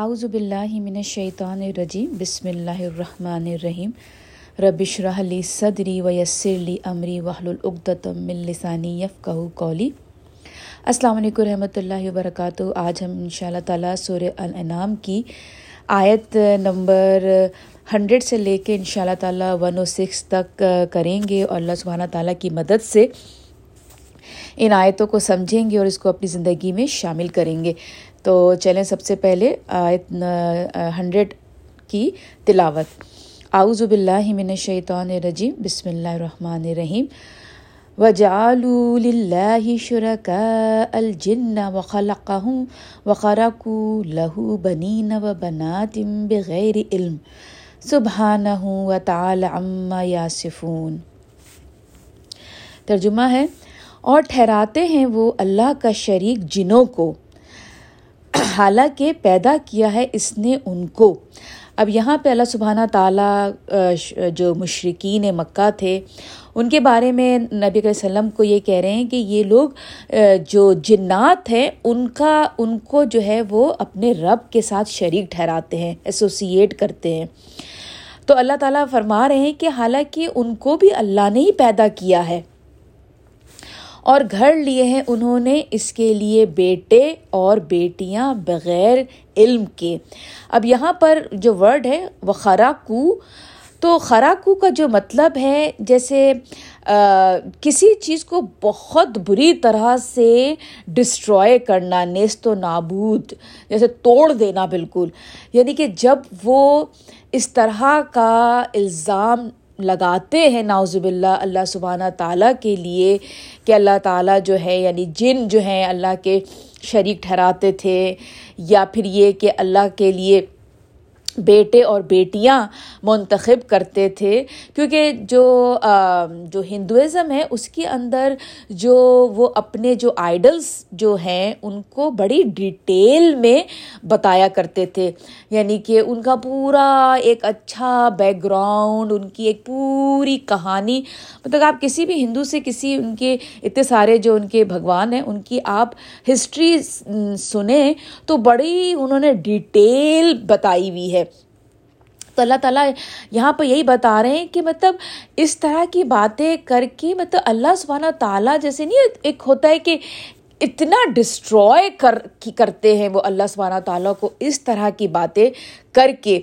اعوذ باللہ من الشیطان الرجیم، بسم اللہ الرحمن الرحیم۔ ربش رحلی صدری ویسر لی امری وحل العقدۃ من لسانی یفقہ قولی۔ السلام علیکم رحمۃ اللہ وبرکاتہ۔ آج ہم ان شاء اللہ تعالیٰ سورہ الانعام کی آیت نمبر ہنڈریڈ سے لے کے ان شاء اللہ تعالیٰ ون او سکس تک کریں گے اور اللہ سبحانہ تعالیٰ کی مدد سے ان آیتوں کو سمجھیں گے اور اس کو اپنی زندگی میں شامل کریں گے۔ تو چلیں سب سے پہلے آیت ہنڈریڈ کی تلاوت۔ اعوذ باللہ من الشیطان الرجیم، بسم اللہ الرحمن الرحیم۔ وجعلوا لله شركاء الجن وخلقهم وخرقوا له بنين وبنات بغير علم۔ سبحانه وتعالى عما يصفون۔ ترجمہ ہے۔ اور ٹھہراتے ہیں وہ اللہ کا شریک جنوں کو۔ حالانکہ پیدا کیا ہے اس نے ان کو۔ اب یہاں پہ اللہ سبحانہ تعالیٰ جو مشرقین مکہ تھے، ان کے بارے میں نبی علیہ وسلم کو یہ کہہ رہے ہیں کہ یہ لوگ جو جنات ہیں، ان کا، ان کو جو ہے وہ اپنے رب کے ساتھ شریک ٹھہراتے ہیں ایسوسیٹ کرتے ہیں۔ تو اللہ تعالیٰ فرما رہے ہیں کہ حالانکہ ان کو بھی اللہ نے ہی پیدا کیا ہے۔ اور گھر لیے ہیں انہوں نے اس کے لیے بیٹے اور بیٹیاں بغیر علم کے۔ اب یہاں پر جو ورڈ ہے، وہ خراکو۔ تو خراکو کا جو مطلب ہے، جیسے کسی چیز کو بہت بری طرح سے ڈسٹروائے کرنا، نیست و نابود، جیسے توڑ دینا بالکل۔ یعنی کہ جب وہ اس طرح کا الزام لگاتے ہیں ناوزب اللہ اللہ سبحانہ تعالیٰ کے لیے کہ اللہ تعالیٰ جو ہے یعنی جن جو ہیں اللہ کے شریک ٹھہراتے تھے، یا پھر یہ کہ اللہ کے لیے بیٹے اور بیٹیاں منتخب کرتے تھے۔ کیونکہ جو جو ہندوازم ہے، اس کے اندر جو وہ اپنے جو آئیڈلس جو ہیں، ان کو بڑی ڈیٹیل میں بتایا کرتے تھے۔ یعنی کہ ان کا پورا ایک اچھا بیک گراؤنڈ ان کی ایک پوری کہانی۔ مطلب آپ کسی بھی ہندو سے کسی ان کے اتنے سارے جو ان کے بھگوان ہیں، ان کی آپ ہسٹری سنیں تو بڑی انہوں نے ڈیٹیل بتائی ہوئی ہے۔ تو اللہ تعالیٰ یہاں پہ یہی بتا رہے ہیں کہ مطلب اس طرح کی باتیں کر کے مطلب اللہ سبحانہ تعالیٰ جیسے نہیں، ایک ہوتا ہے کہ اتنا ڈسٹروائے کر کرتے ہیں وہ اللہ سبحانہ تعالیٰ کو اس طرح کی باتیں کر کے۔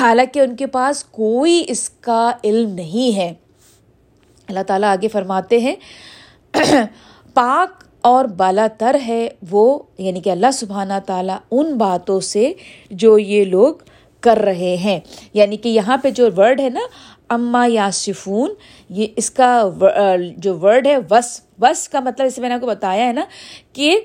حالانکہ ان کے پاس کوئی اس کا علم نہیں ہے۔ اللہ تعالیٰ آگے فرماتے ہیں، پاک اور بالا تر ہے وہ یعنی کہ اللہ سبحانہ تعالیٰ ان باتوں سے جو یہ لوگ کر رہے ہیں۔ یعنی کہ یہاں پہ جو ورڈ ہے نا اما یا سفون یہ اس کا جو ورڈ ہے، وس وس کا مطلب اسے میں نے آپ کو بتایا ہے نا کہ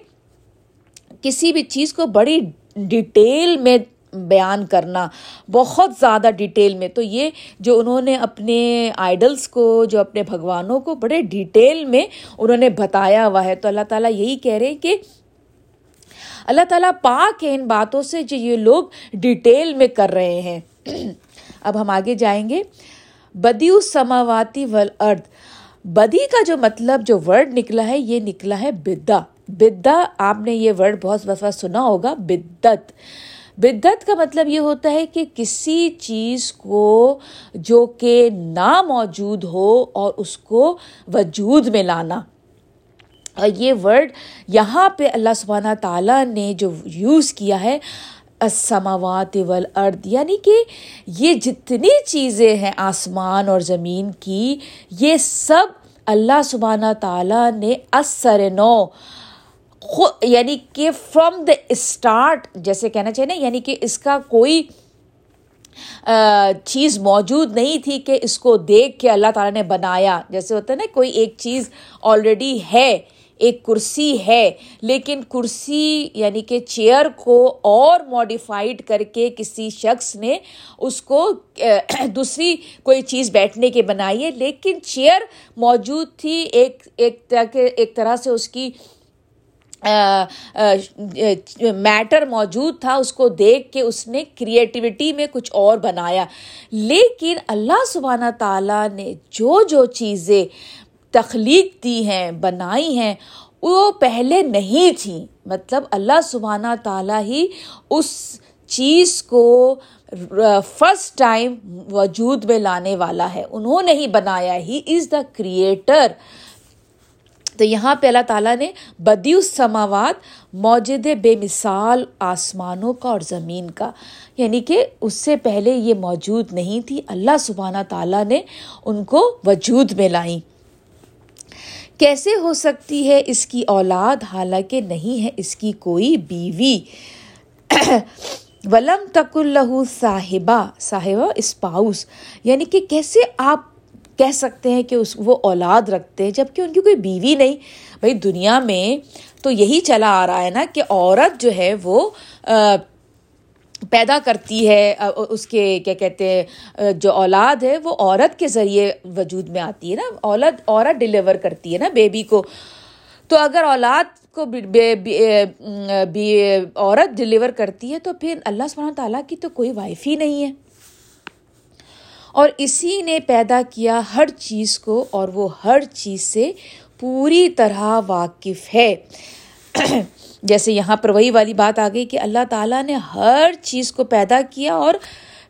کسی بھی چیز کو بڑی ڈیٹیل میں بیان کرنا، بہت زیادہ ڈیٹیل میں۔ تو یہ جو انہوں نے اپنے آئیڈلس کو، جو اپنے بھگوانوں کو بڑے ڈیٹیل میں انہوں نے بتایا ہوا ہے۔ تو اللہ تعالیٰ یہی کہہ رہے ہیں کہ اللہ تعالیٰ پاک ہے ان باتوں سے جو یہ لوگ ڈیٹیل میں کر رہے ہیں۔ اب ہم آگے جائیں گے۔ بدی سماواتی ول ارد بدی کا جو مطلب جو ورڈ نکلا ہے، یہ نکلا ہے بدا بدا آپ نے یہ ورڈ بہت وفا سنا ہوگا بدت بدت کا مطلب یہ ہوتا ہے کہ کسی چیز کو جو کہ نا موجود ہو اور اس کو وجود میں لانا۔ اور یہ ورڈ یہاں پہ اللہ سبحانہ تعالیٰ نے جو یوز کیا ہے اسماوات ارد یعنی کہ یہ جتنی چیزیں ہیں آسمان اور زمین کی، یہ سب اللہ سبحانہ تعالیٰ نے اثر نو یعنی کہ فرام دا اسٹارٹ جیسے کہنا چاہیے نا یعنی کہ اس کا کوئی چیز موجود نہیں تھی کہ اس کو دیکھ کے اللہ تعالیٰ نے بنایا۔ جیسے ہوتا ہے نا، کوئی ایک چیز آلریڈی ہے۔ ایک کرسی ہے، لیکن کرسی یعنی کہ چیئر کو اور ماڈیفائڈ کر کے کسی شخص نے اس کو دوسری کوئی چیز بیٹھنے کے بنائی ہے، لیکن چیئر موجود تھی ایک ایک ایک طرح سے اس کی میٹر موجود تھا، اس کو دیکھ کے اس نے کریٹیوٹی میں کچھ اور بنایا۔ لیکن اللہ سبحانہ تعالیٰ نے جو جو چیزیں تخلیق دی ہیں، بنائی ہیں، وہ پہلے نہیں تھیں مطلب اللہ سبحانہ تعالیٰ ہی اس چیز کو فرسٹ ٹائم وجود میں لانے والا ہے۔ انہوں نے ہی بنایا ہی از دا کریٹر تو یہاں پہ اللہ تعالیٰ نے بدی السماوات موجود بے مثال آسمانوں کا اور زمین کا۔ یعنی کہ اس سے پہلے یہ موجود نہیں تھی۔ اللہ سبحانہ تعالیٰ نے ان کو وجود میں لائیں کیسے ہو سکتی ہے اس کی اولاد؟ حالانکہ نہیں ہے اس کی کوئی بیوی۔ ولم تک اللہ صاحبہ۔ صاحبہ اسپاؤس یعنی کہ کیسے آپ کہہ سکتے ہیں کہ اس وہ اولاد رکھتے ہیں جبکہ ان کی کوئی بیوی نہیں؟ بھائی دنیا میں تو یہی چلا آ رہا ہے نا کہ عورت جو ہے وہ پیدا کرتی ہے اس کے، کیا کہتے ہیں جو اولاد ہے، وہ عورت کے ذریعے وجود میں آتی ہے نا۔ اولاد، عورت ڈلیور کرتی ہے نا بیبی کو۔ تو اگر اولاد کو عورت ڈلیور کرتی ہے تو پھر اللہ سبحانہ تعالیٰ کی تو کوئی وائف ہی نہیں ہے۔ اور اسی نے پیدا کیا ہر چیز کو اور وہ ہر چیز سے پوری طرح واقف ہے۔ جیسے یہاں پر وہی والی بات آ گئی کہ اللہ تعالیٰ نے ہر چیز کو پیدا کیا اور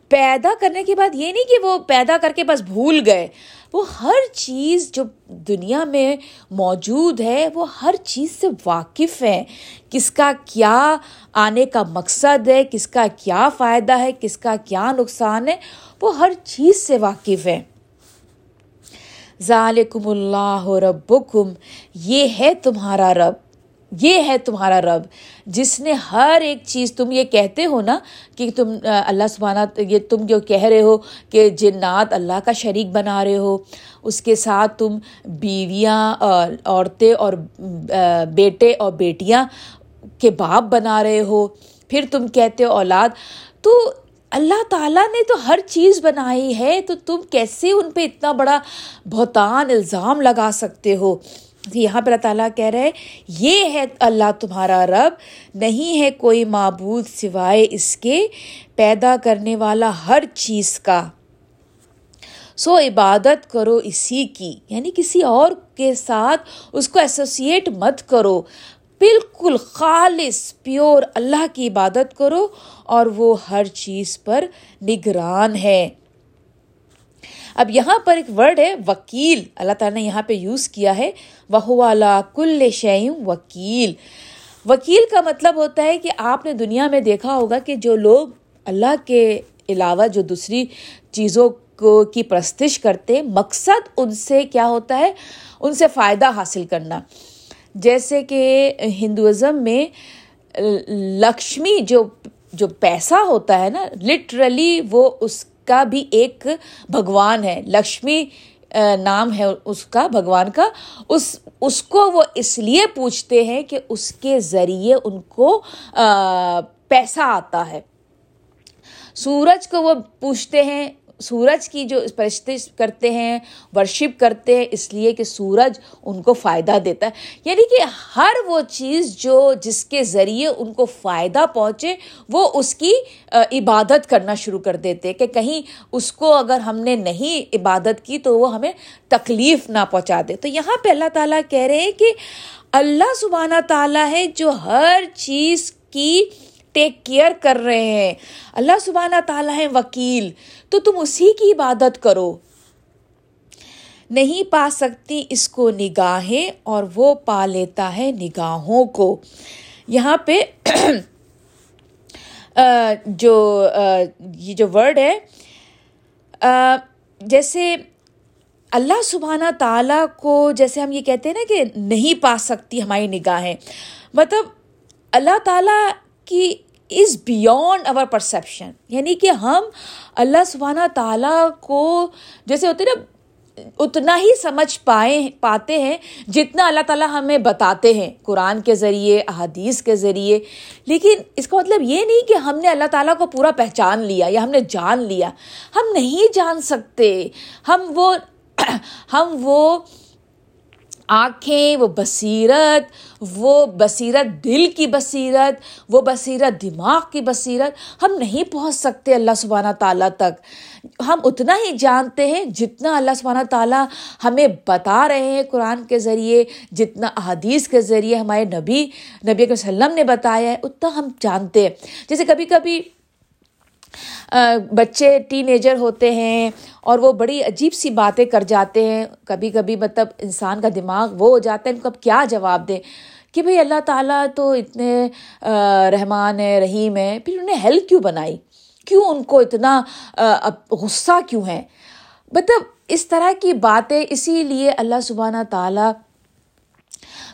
پیدا کرنے کے بعد یہ نہیں کہ وہ پیدا کر کے بس بھول گئے، وہ ہر چیز جو دنیا میں موجود ہے، وہ ہر چیز سے واقف ہے۔ کس کا کیا آنے کا مقصد ہے، کس کا کیا فائدہ ہے، کس کا کیا نقصان ہے، وہ ہر چیز سے واقف ہے۔ ذالکم اللہ ربکم، یہ ہے تمہارا رب۔ یہ ہے تمہارا رب۔ جس نے ہر ایک چیز، تم یہ کہتے ہو نا کہ تم اللہ سبحانہ، یہ تم جو کہہ رہے ہو کہ جنات اللہ کا شریک بنا رہے ہو، اس کے ساتھ تم بیویاں عورتیں اور بیٹے اور بیٹیاں کے باپ بنا رہے ہو۔ پھر تم کہتے ہو اولاد۔ تو اللہ تعالیٰ نے تو ہر چیز بنائی ہے، تو تم کیسے ان پہ اتنا بڑا بہتان، الزام لگا سکتے ہو؟ یہاں پہ اللہ تعالیٰ کہہ رہے یہ ہے اللہ تمہارا رب، نہیں ہے کوئی معبود سوائے اس کے پیدا کرنے والا ہر چیز کا۔ سو عبادت کرو اسی کی یعنی کسی اور کے ساتھ اس کو ایسوسیٹ مت کرو۔ بالکل خالص پیور اللہ کی عبادت کرو اور وہ ہر چیز پر نگران ہے۔ اب یہاں پر ایک ورڈ ہے وکیل۔ اللہ تعالیٰ نے یہاں پہ یوز کیا ہے۔ وہ والا کل شعیم وکیل وکیل کا مطلب ہوتا ہے کہ آپ نے دنیا میں دیکھا ہوگا کہ جو لوگ اللہ کے علاوہ جو دوسری چیزوں کو کی پرستش کرتے مقصد ان سے کیا ہوتا ہے؟ ان سے فائدہ حاصل کرنا۔ جیسے کہ ہندوازم میں لکشمی جو جو پیسہ ہوتا ہے نا لٹرلی وہ اس کا بھی ایک بھگوان ہے۔ لکشمی نام ہے اس کا، بھگوان کا۔ اس اس کو وہ اس لیے پوچھتے ہیں کہ اس کے ذریعے ان کو پیسہ آتا ہے۔ سورج کو وہ پوچھتے ہیں سورج کی جو پرستش کرتے ہیں ورشپ کرتے ہیں، اس لیے کہ سورج ان کو فائدہ دیتا ہے۔ یعنی کہ ہر وہ چیز جو جس کے ذریعے ان کو فائدہ پہنچے، وہ اس کی عبادت کرنا شروع کر دیتے کہ کہیں اس کو اگر ہم نے نہیں عبادت کی تو وہ ہمیں تکلیف نہ پہنچا دے۔ تو یہاں پہ اللہ تعالیٰ کہہ رہے ہیں کہ اللہ سبحانہ تعالیٰ ہے جو ہر چیز کی ٹیک کیئر کر رہے ہیں۔ اللہ سبحانہ تعالیٰ ہے وکیل، تو تم اسی کی عبادت کرو۔ نہیں پا سکتی اس کو نگاہیں اور وہ پا لیتا ہے نگاہوں کو۔ یہاں پہ جو یہ جو ورڈ ہے جیسے اللہ سبحانہ تعالیٰ کو جیسے ہم یہ کہتے ہیں نا کہ نہیں پا سکتی ہماری نگاہیں۔ مطلب اللہ تعالیٰ کی از بیونڈ اوور پرسیپشن یعنی کہ ہم اللہ سبحانہ تعالیٰ کو جیسے ہوتے نا، اتنا ہی سمجھ پائے، پاتے ہیں جتنا اللہ تعالیٰ ہمیں بتاتے ہیں قرآن کے ذریعے، احادیث کے ذریعے۔ لیکن اس کا مطلب یہ نہیں کہ ہم نے اللہ تعالیٰ کو پورا پہچان لیا یا ہم نے جان لیا۔ ہم نہیں جان سکتے۔ ہم وہ ہم وہ آنکھیں، وہ بصیرت وہ بصیرت دل کی بصیرت، وہ بصیرت دماغ کی بصیرت، ہم نہیں پہنچ سکتے اللہ سبحانہ تعالیٰ تک۔ ہم اتنا ہی جانتے ہیں جتنا اللہ سبحانہ تعالیٰ ہمیں بتا رہے ہیں قرآن کے ذریعے، جتنا احادیث کے ذریعے ہمارے نبی نبی کے وسلم نے بتایا ہے، اتنا ہم جانتے ہیں۔ جیسے کبھی کبھی بچے ٹین ایجر ہوتے ہیں اور وہ بڑی عجیب سی باتیں کر جاتے ہیں۔ کبھی کبھی مطلب انسان کا دماغ وہ ہو جاتا ہے ان کو اب کیا جواب دیں کہ بھئی اللہ تعالیٰ تو اتنے رحمان ہے، رحیم ہے، پھر انہیں ہیل کیوں بنائی؟ کیوں ان کو اتنا غصہ کیوں ہے؟ مطلب اس طرح کی باتیں اسی لیے اللہ سبحانہ تعالیٰ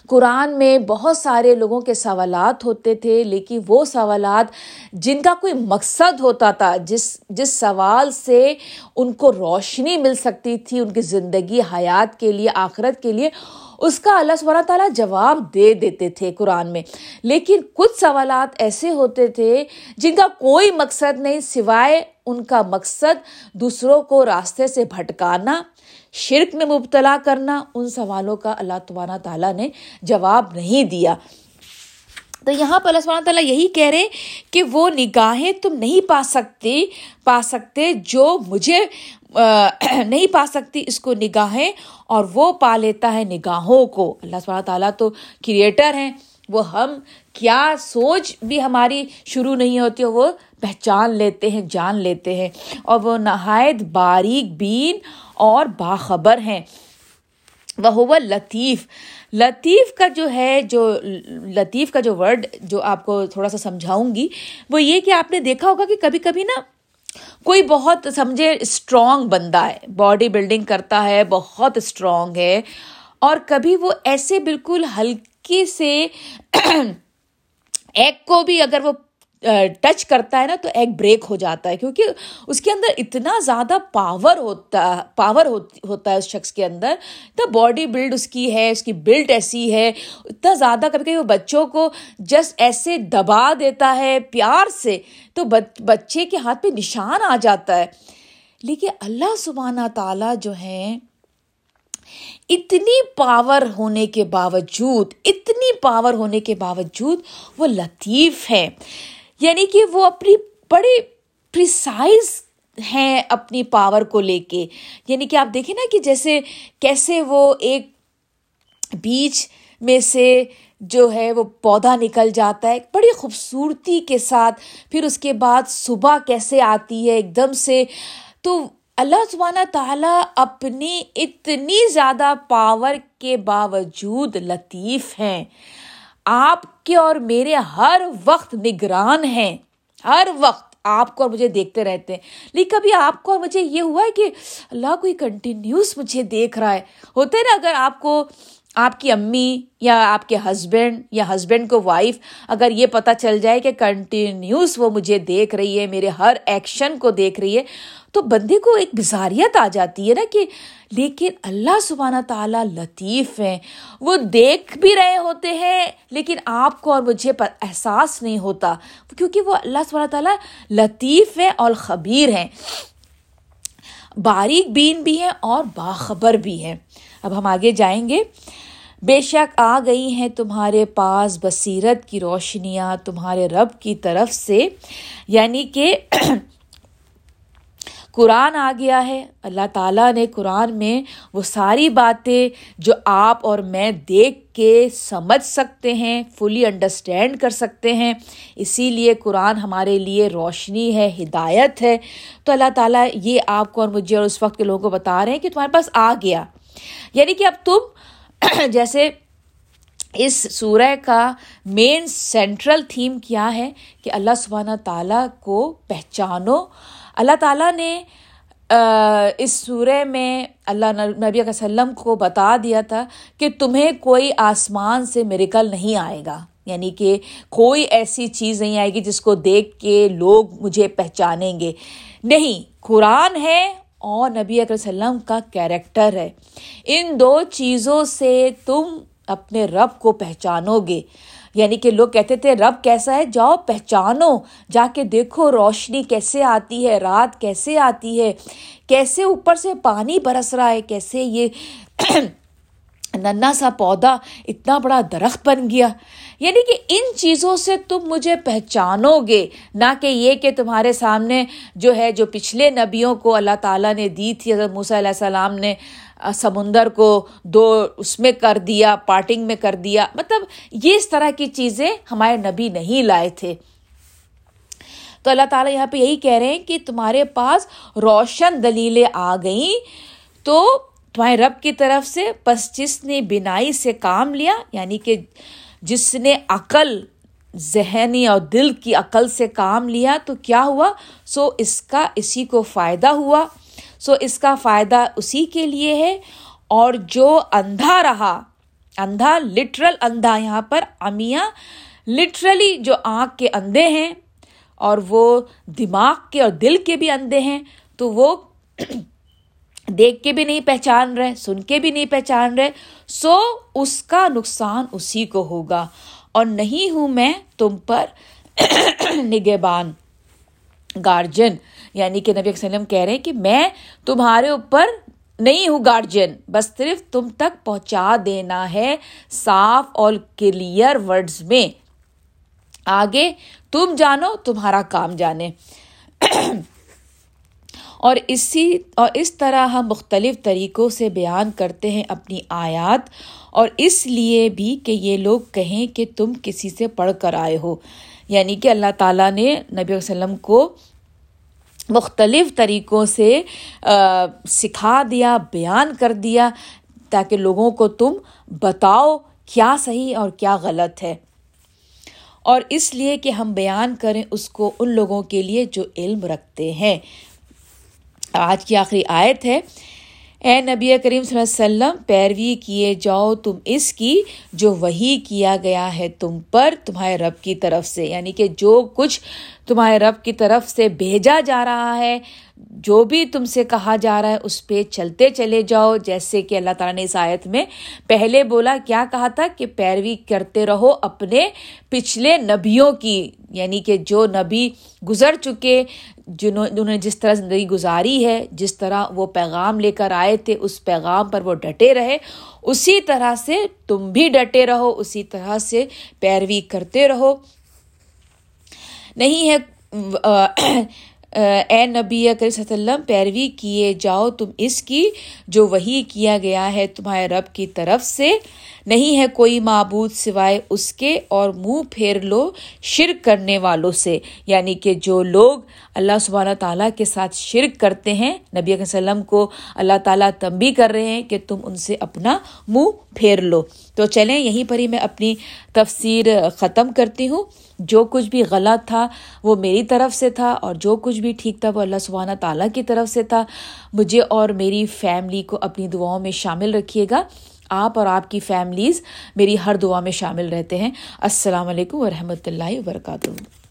قرآن میں بہت سارے لوگوں کے سوالات ہوتے تھے، لیکن وہ سوالات جن کا کوئی مقصد ہوتا تھا، جس جس سوال سے ان کو روشنی مل سکتی تھی ان کی زندگی، حیات کے لیے، آخرت کے لیے، اس کا اللہ سبحانہ تعالیٰ جواب دے دیتے تھے قرآن میں۔ لیکن کچھ سوالات ایسے ہوتے تھے جن کا کوئی مقصد نہیں، سوائے ان کا مقصد دوسروں کو راستے سے بھٹکانا۔ شرک میں مبتلا کرنا، ان سوالوں کا اللہ تبارہ تعالیٰ نے جواب نہیں دیا۔ تو یہاں پر اللہ سبحانہ تعالیٰ یہی کہہ رہے کہ وہ نگاہیں تم نہیں پا سکتے پا سکتے جو مجھے نہیں پا سکتی، اس کو نگاہیں، اور وہ پا لیتا ہے نگاہوں کو۔ اللہ سبحانہ تعالیٰ تو کریٹر ہیں، وہ ہم کیا سوچ بھی ہماری شروع نہیں ہوتی وہ پہچان لیتے ہیں، جان لیتے ہیں۔ اور وہ نہایت باریک بین اور باخبر ہیں۔ وہ لطیف۔ لطیف کا جو ہے، جو لطیف کا جو ورڈ جو آپ کو تھوڑا سا سمجھاؤں گی، وہ یہ کہ آپ نے دیکھا ہوگا کہ کبھی کبھی نا کوئی بہت سمجھے اسٹرانگ بندہ ہے باڈی بلڈنگ کرتا ہے، بہت اسٹرانگ ہے۔ اور کبھی وہ ایسے بالکل ہلکے سے ایگ کو بھی اگر وہ ٹچ کرتا ہے نا تو ایگ بریک ہو جاتا ہے، کیونکہ اس کے اندر اتنا زیادہ پاور ہوتا پاور ہوتا ہے اس شخص کے اندر، اتنا باڈی بلڈ اس کی ہے، اس کی بلڈ ایسی ہے، اتنا زیادہ کبھی کبھی وہ بچوں کو جسٹ ایسے دبا دیتا ہے پیار سے تو بچے کے ہاتھ پہ نشان آ جاتا ہے۔ لیکن اللہ سبحانہ تعالیٰ جو ہیں اتنی پاور ہونے کے باوجود، اتنی پاور ہونے کے باوجود وہ لطیف ہے۔ یعنی کہ وہ اپنی بڑے پریسائز ہیں اپنی پاور کو لے کے۔ یعنی کہ آپ دیکھیں نا کہ جیسے کیسے وہ ایک بیچ میں سے جو ہے وہ پودا نکل جاتا ہے، بڑی خوبصورتی کے ساتھ۔ پھر اس کے بعد صبح کیسے آتی ہے، ایک دم سے تو اللہ سبحانہ تعالیٰ اپنی اتنی زیادہ پاور کے باوجود لطیف ہیں۔ آپ کے اور میرے ہر وقت نگران ہیں۔ ہر وقت آپ کو اور مجھے دیکھتے رہتے ہیں۔ لیکن کبھی آپ کو اور مجھے یہ ہوا ہے کہ اللہ کوئی کنٹینیوس مجھے دیکھ رہا ہے۔ ہوتے نا اگر آپ کو آپ کی امی یا آپ کے ہسبینڈ یا ہسبینڈ کو وائف اگر یہ پتہ چل جائے کہ کنٹینیوس وہ مجھے دیکھ رہی ہے، میرے ہر ایکشن کو دیکھ رہی ہے، تو بندے کو ایک بزاریت آ جاتی ہے نا کہ لیکن اللہ سبحانہ تعالیٰ لطیف ہیں۔ وہ دیکھ بھی رہے ہوتے ہیں، لیکن آپ کو اور مجھے پر احساس نہیں ہوتا۔ کیونکہ وہ اللہ سبحانہ تعالیٰ لطیف ہیں اور خبیر ہیں۔ باریک بین بھی ہیں اور باخبر بھی ہیں۔ اب ہم آگے جائیں گے۔ بے شک آ گئی ہیں تمہارے پاس بصیرت کی روشنیاں تمہارے رب کی طرف سے۔ یعنی کہ قرآن آ گیا ہے۔ اللہ تعالیٰ نے قرآن میں وہ ساری باتیں جو آپ اور میں دیکھ کے سمجھ سکتے ہیں فلی انڈرسٹینڈ کر سکتے ہیں۔ اسی لیے قرآن ہمارے لیے روشنی ہے، ہدایت ہے۔ تو اللہ تعالیٰ یہ آپ کو اور مجھے اور اس وقت کے لوگوں کو بتا رہے ہیں کہ تمہارے پاس آ گیا۔ یعنی کہ اب تم جیسے اس سورہ کا مین سینٹرل تھیم کیا ہے کہ اللہ سبحانہ تعالیٰ کو پہچانو۔ اللہ تعالیٰ نے اس سورہ میں اللہ نبی علیہ وسلم کو بتا دیا تھا کہ تمہیں کوئی آسمان سے میریکل نہیں آئے گا۔ یعنی کہ کوئی ایسی چیز نہیں آئے گی جس کو دیکھ کے لوگ مجھے پہچانیں گے۔ نہیں، قرآن ہے اور نبی علیہ وسلم کا کیریکٹر ہے۔ ان دو چیزوں سے تم اپنے رب کو پہچانو گے یعنی کہ لوگ کہتے تھے، رب کیسا ہے؟ جاؤ پہچانو، جا کے دیکھو روشنی کیسے آتی ہے، رات کیسے آتی ہے، کیسے اوپر سے پانی برس رہا ہے، کیسے یہ ننا سا پودا اتنا بڑا درخت بن گیا۔ یعنی کہ ان چیزوں سے تم مجھے پہچانو گے، نہ کہ یہ کہ تمہارے سامنے جو ہے، جو پچھلے نبیوں کو اللہ تعالیٰ نے دی تھی، حضرت موسیٰ علیہ السلام نے سمندر کو دو اس میں کر دیا، پارٹنگ میں کر دیا۔ مطلب یہ اس طرح کی چیزیں ہمارے نبی نہیں لائے تھے۔ تو اللہ تعالیٰ یہاں پہ یہی کہہ رہے ہیں کہ تمہارے پاس روشن دلیلیں آ گئیں تو تمہارے رب کی طرف سے بس جس نے بینائی سے کام لیا یعنی کہ جس نے عقل، ذہنی اور دل کی عقل سے کام لیا، تو کیا ہوا؟ سو اس کا، اسی کو فائدہ ہوا۔ سو اس کا فائدہ اسی کے لیے ہے۔ اور جو اندھا رہا، اندھا لٹرل اندھا یہاں پر امیاں لٹرلی جو آنکھ کے اندھے ہیں اور وہ دماغ کے اور دل کے بھی اندھے ہیں، تو وہ دیکھ کے بھی نہیں پہچان رہے، سن کے بھی نہیں پہچان رہے، سو اس کا نقصان اسی کو ہوگا۔ اور نہیں ہوں میں تم پر نگہبان۔ گارجن یعنی کہ نبی وسلم کہہ رہے ہیں کہ میں تمہارے اوپر نہیں ہوں گارجین بس صرف تم تک پہنچا دینا ہے صاف اور کلیئر ورڈز میں۔ آگے تم جانو، تمہارا کام جانے۔ اور اسی اور اس طرح ہم مختلف طریقوں سے بیان کرتے ہیں اپنی آیات اور اس لیے بھی کہ یہ لوگ کہیں کہ تم کسی سے پڑھ کر آئے ہو۔ یعنی کہ اللہ تعالیٰ نے نبی وسلم کو مختلف طریقوں سے سکھا دیا، بیان کر دیا تاکہ لوگوں کو تم بتاؤ کیا صحیح اور کیا غلط ہے۔ اور اس لیے کہ ہم بیان کریں اس کو ان لوگوں کے لیے جو علم رکھتے ہیں۔ آج کی آخری آیت ہے۔ اے نبی کریم صلی اللہ علیہ وسلم، پیروی کیے جاؤ تم اس کی جو وہی کیا گیا ہے تم پر تمہارے رب کی طرف سے۔ یعنی کہ جو کچھ تمہارے رب کی طرف سے بھیجا جا رہا ہے، جو بھی تم سے کہا جا رہا ہے، اس پہ چلتے چلے جاؤ۔ جیسے کہ اللہ تعالیٰ نے اس آیت میں پہلے بولا، کیا کہا تھا کہ پیروی کرتے رہو اپنے پچھلے نبیوں کی یعنی کہ جو نبی گزر چکے جنہوں انہوں نے جس طرح زندگی گزاری ہے، جس طرح وہ پیغام لے کر آئے تھے، اس پیغام پر وہ ڈٹے رہے۔ اسی طرح سے تم بھی ڈٹے رہو، اسی طرح سے پیروی کرتے رہو۔ نہیں ہے اے نبی وسلم، پیروی کیے جاؤ، تم اس کی جو وہی کیا گیا ہے تمہارے رب کی طرف سے۔ نہیں ہے کوئی معبود سوائے اس کے اور منہ پھیر لو شرک کرنے والوں سے۔ یعنی کہ جو لوگ اللہ سبحانہ تعالیٰ کے ساتھ شرک کرتے ہیں، نبی علیہ وسلم کو اللہ تعالیٰ تنبی کر رہے ہیں کہ تم ان سے اپنا منہ پھیر لو۔ تو چلیں، یہیں پر ہی میں اپنی تفسیر ختم کرتی ہوں۔ جو کچھ بھی غلط تھا، وہ میری طرف سے تھا، اور جو کچھ بھی ٹھیک تھا، وہ اللہ سبحانہ تعالیٰ کی طرف سے تھا۔ مجھے اور میری فیملی کو اپنی دعاؤں میں شامل رکھیے گا۔ آپ اور آپ کی فیملیز میری ہر دعا میں شامل رہتے ہیں۔ السلام علیکم ورحمۃ اللہ وبرکاتہ۔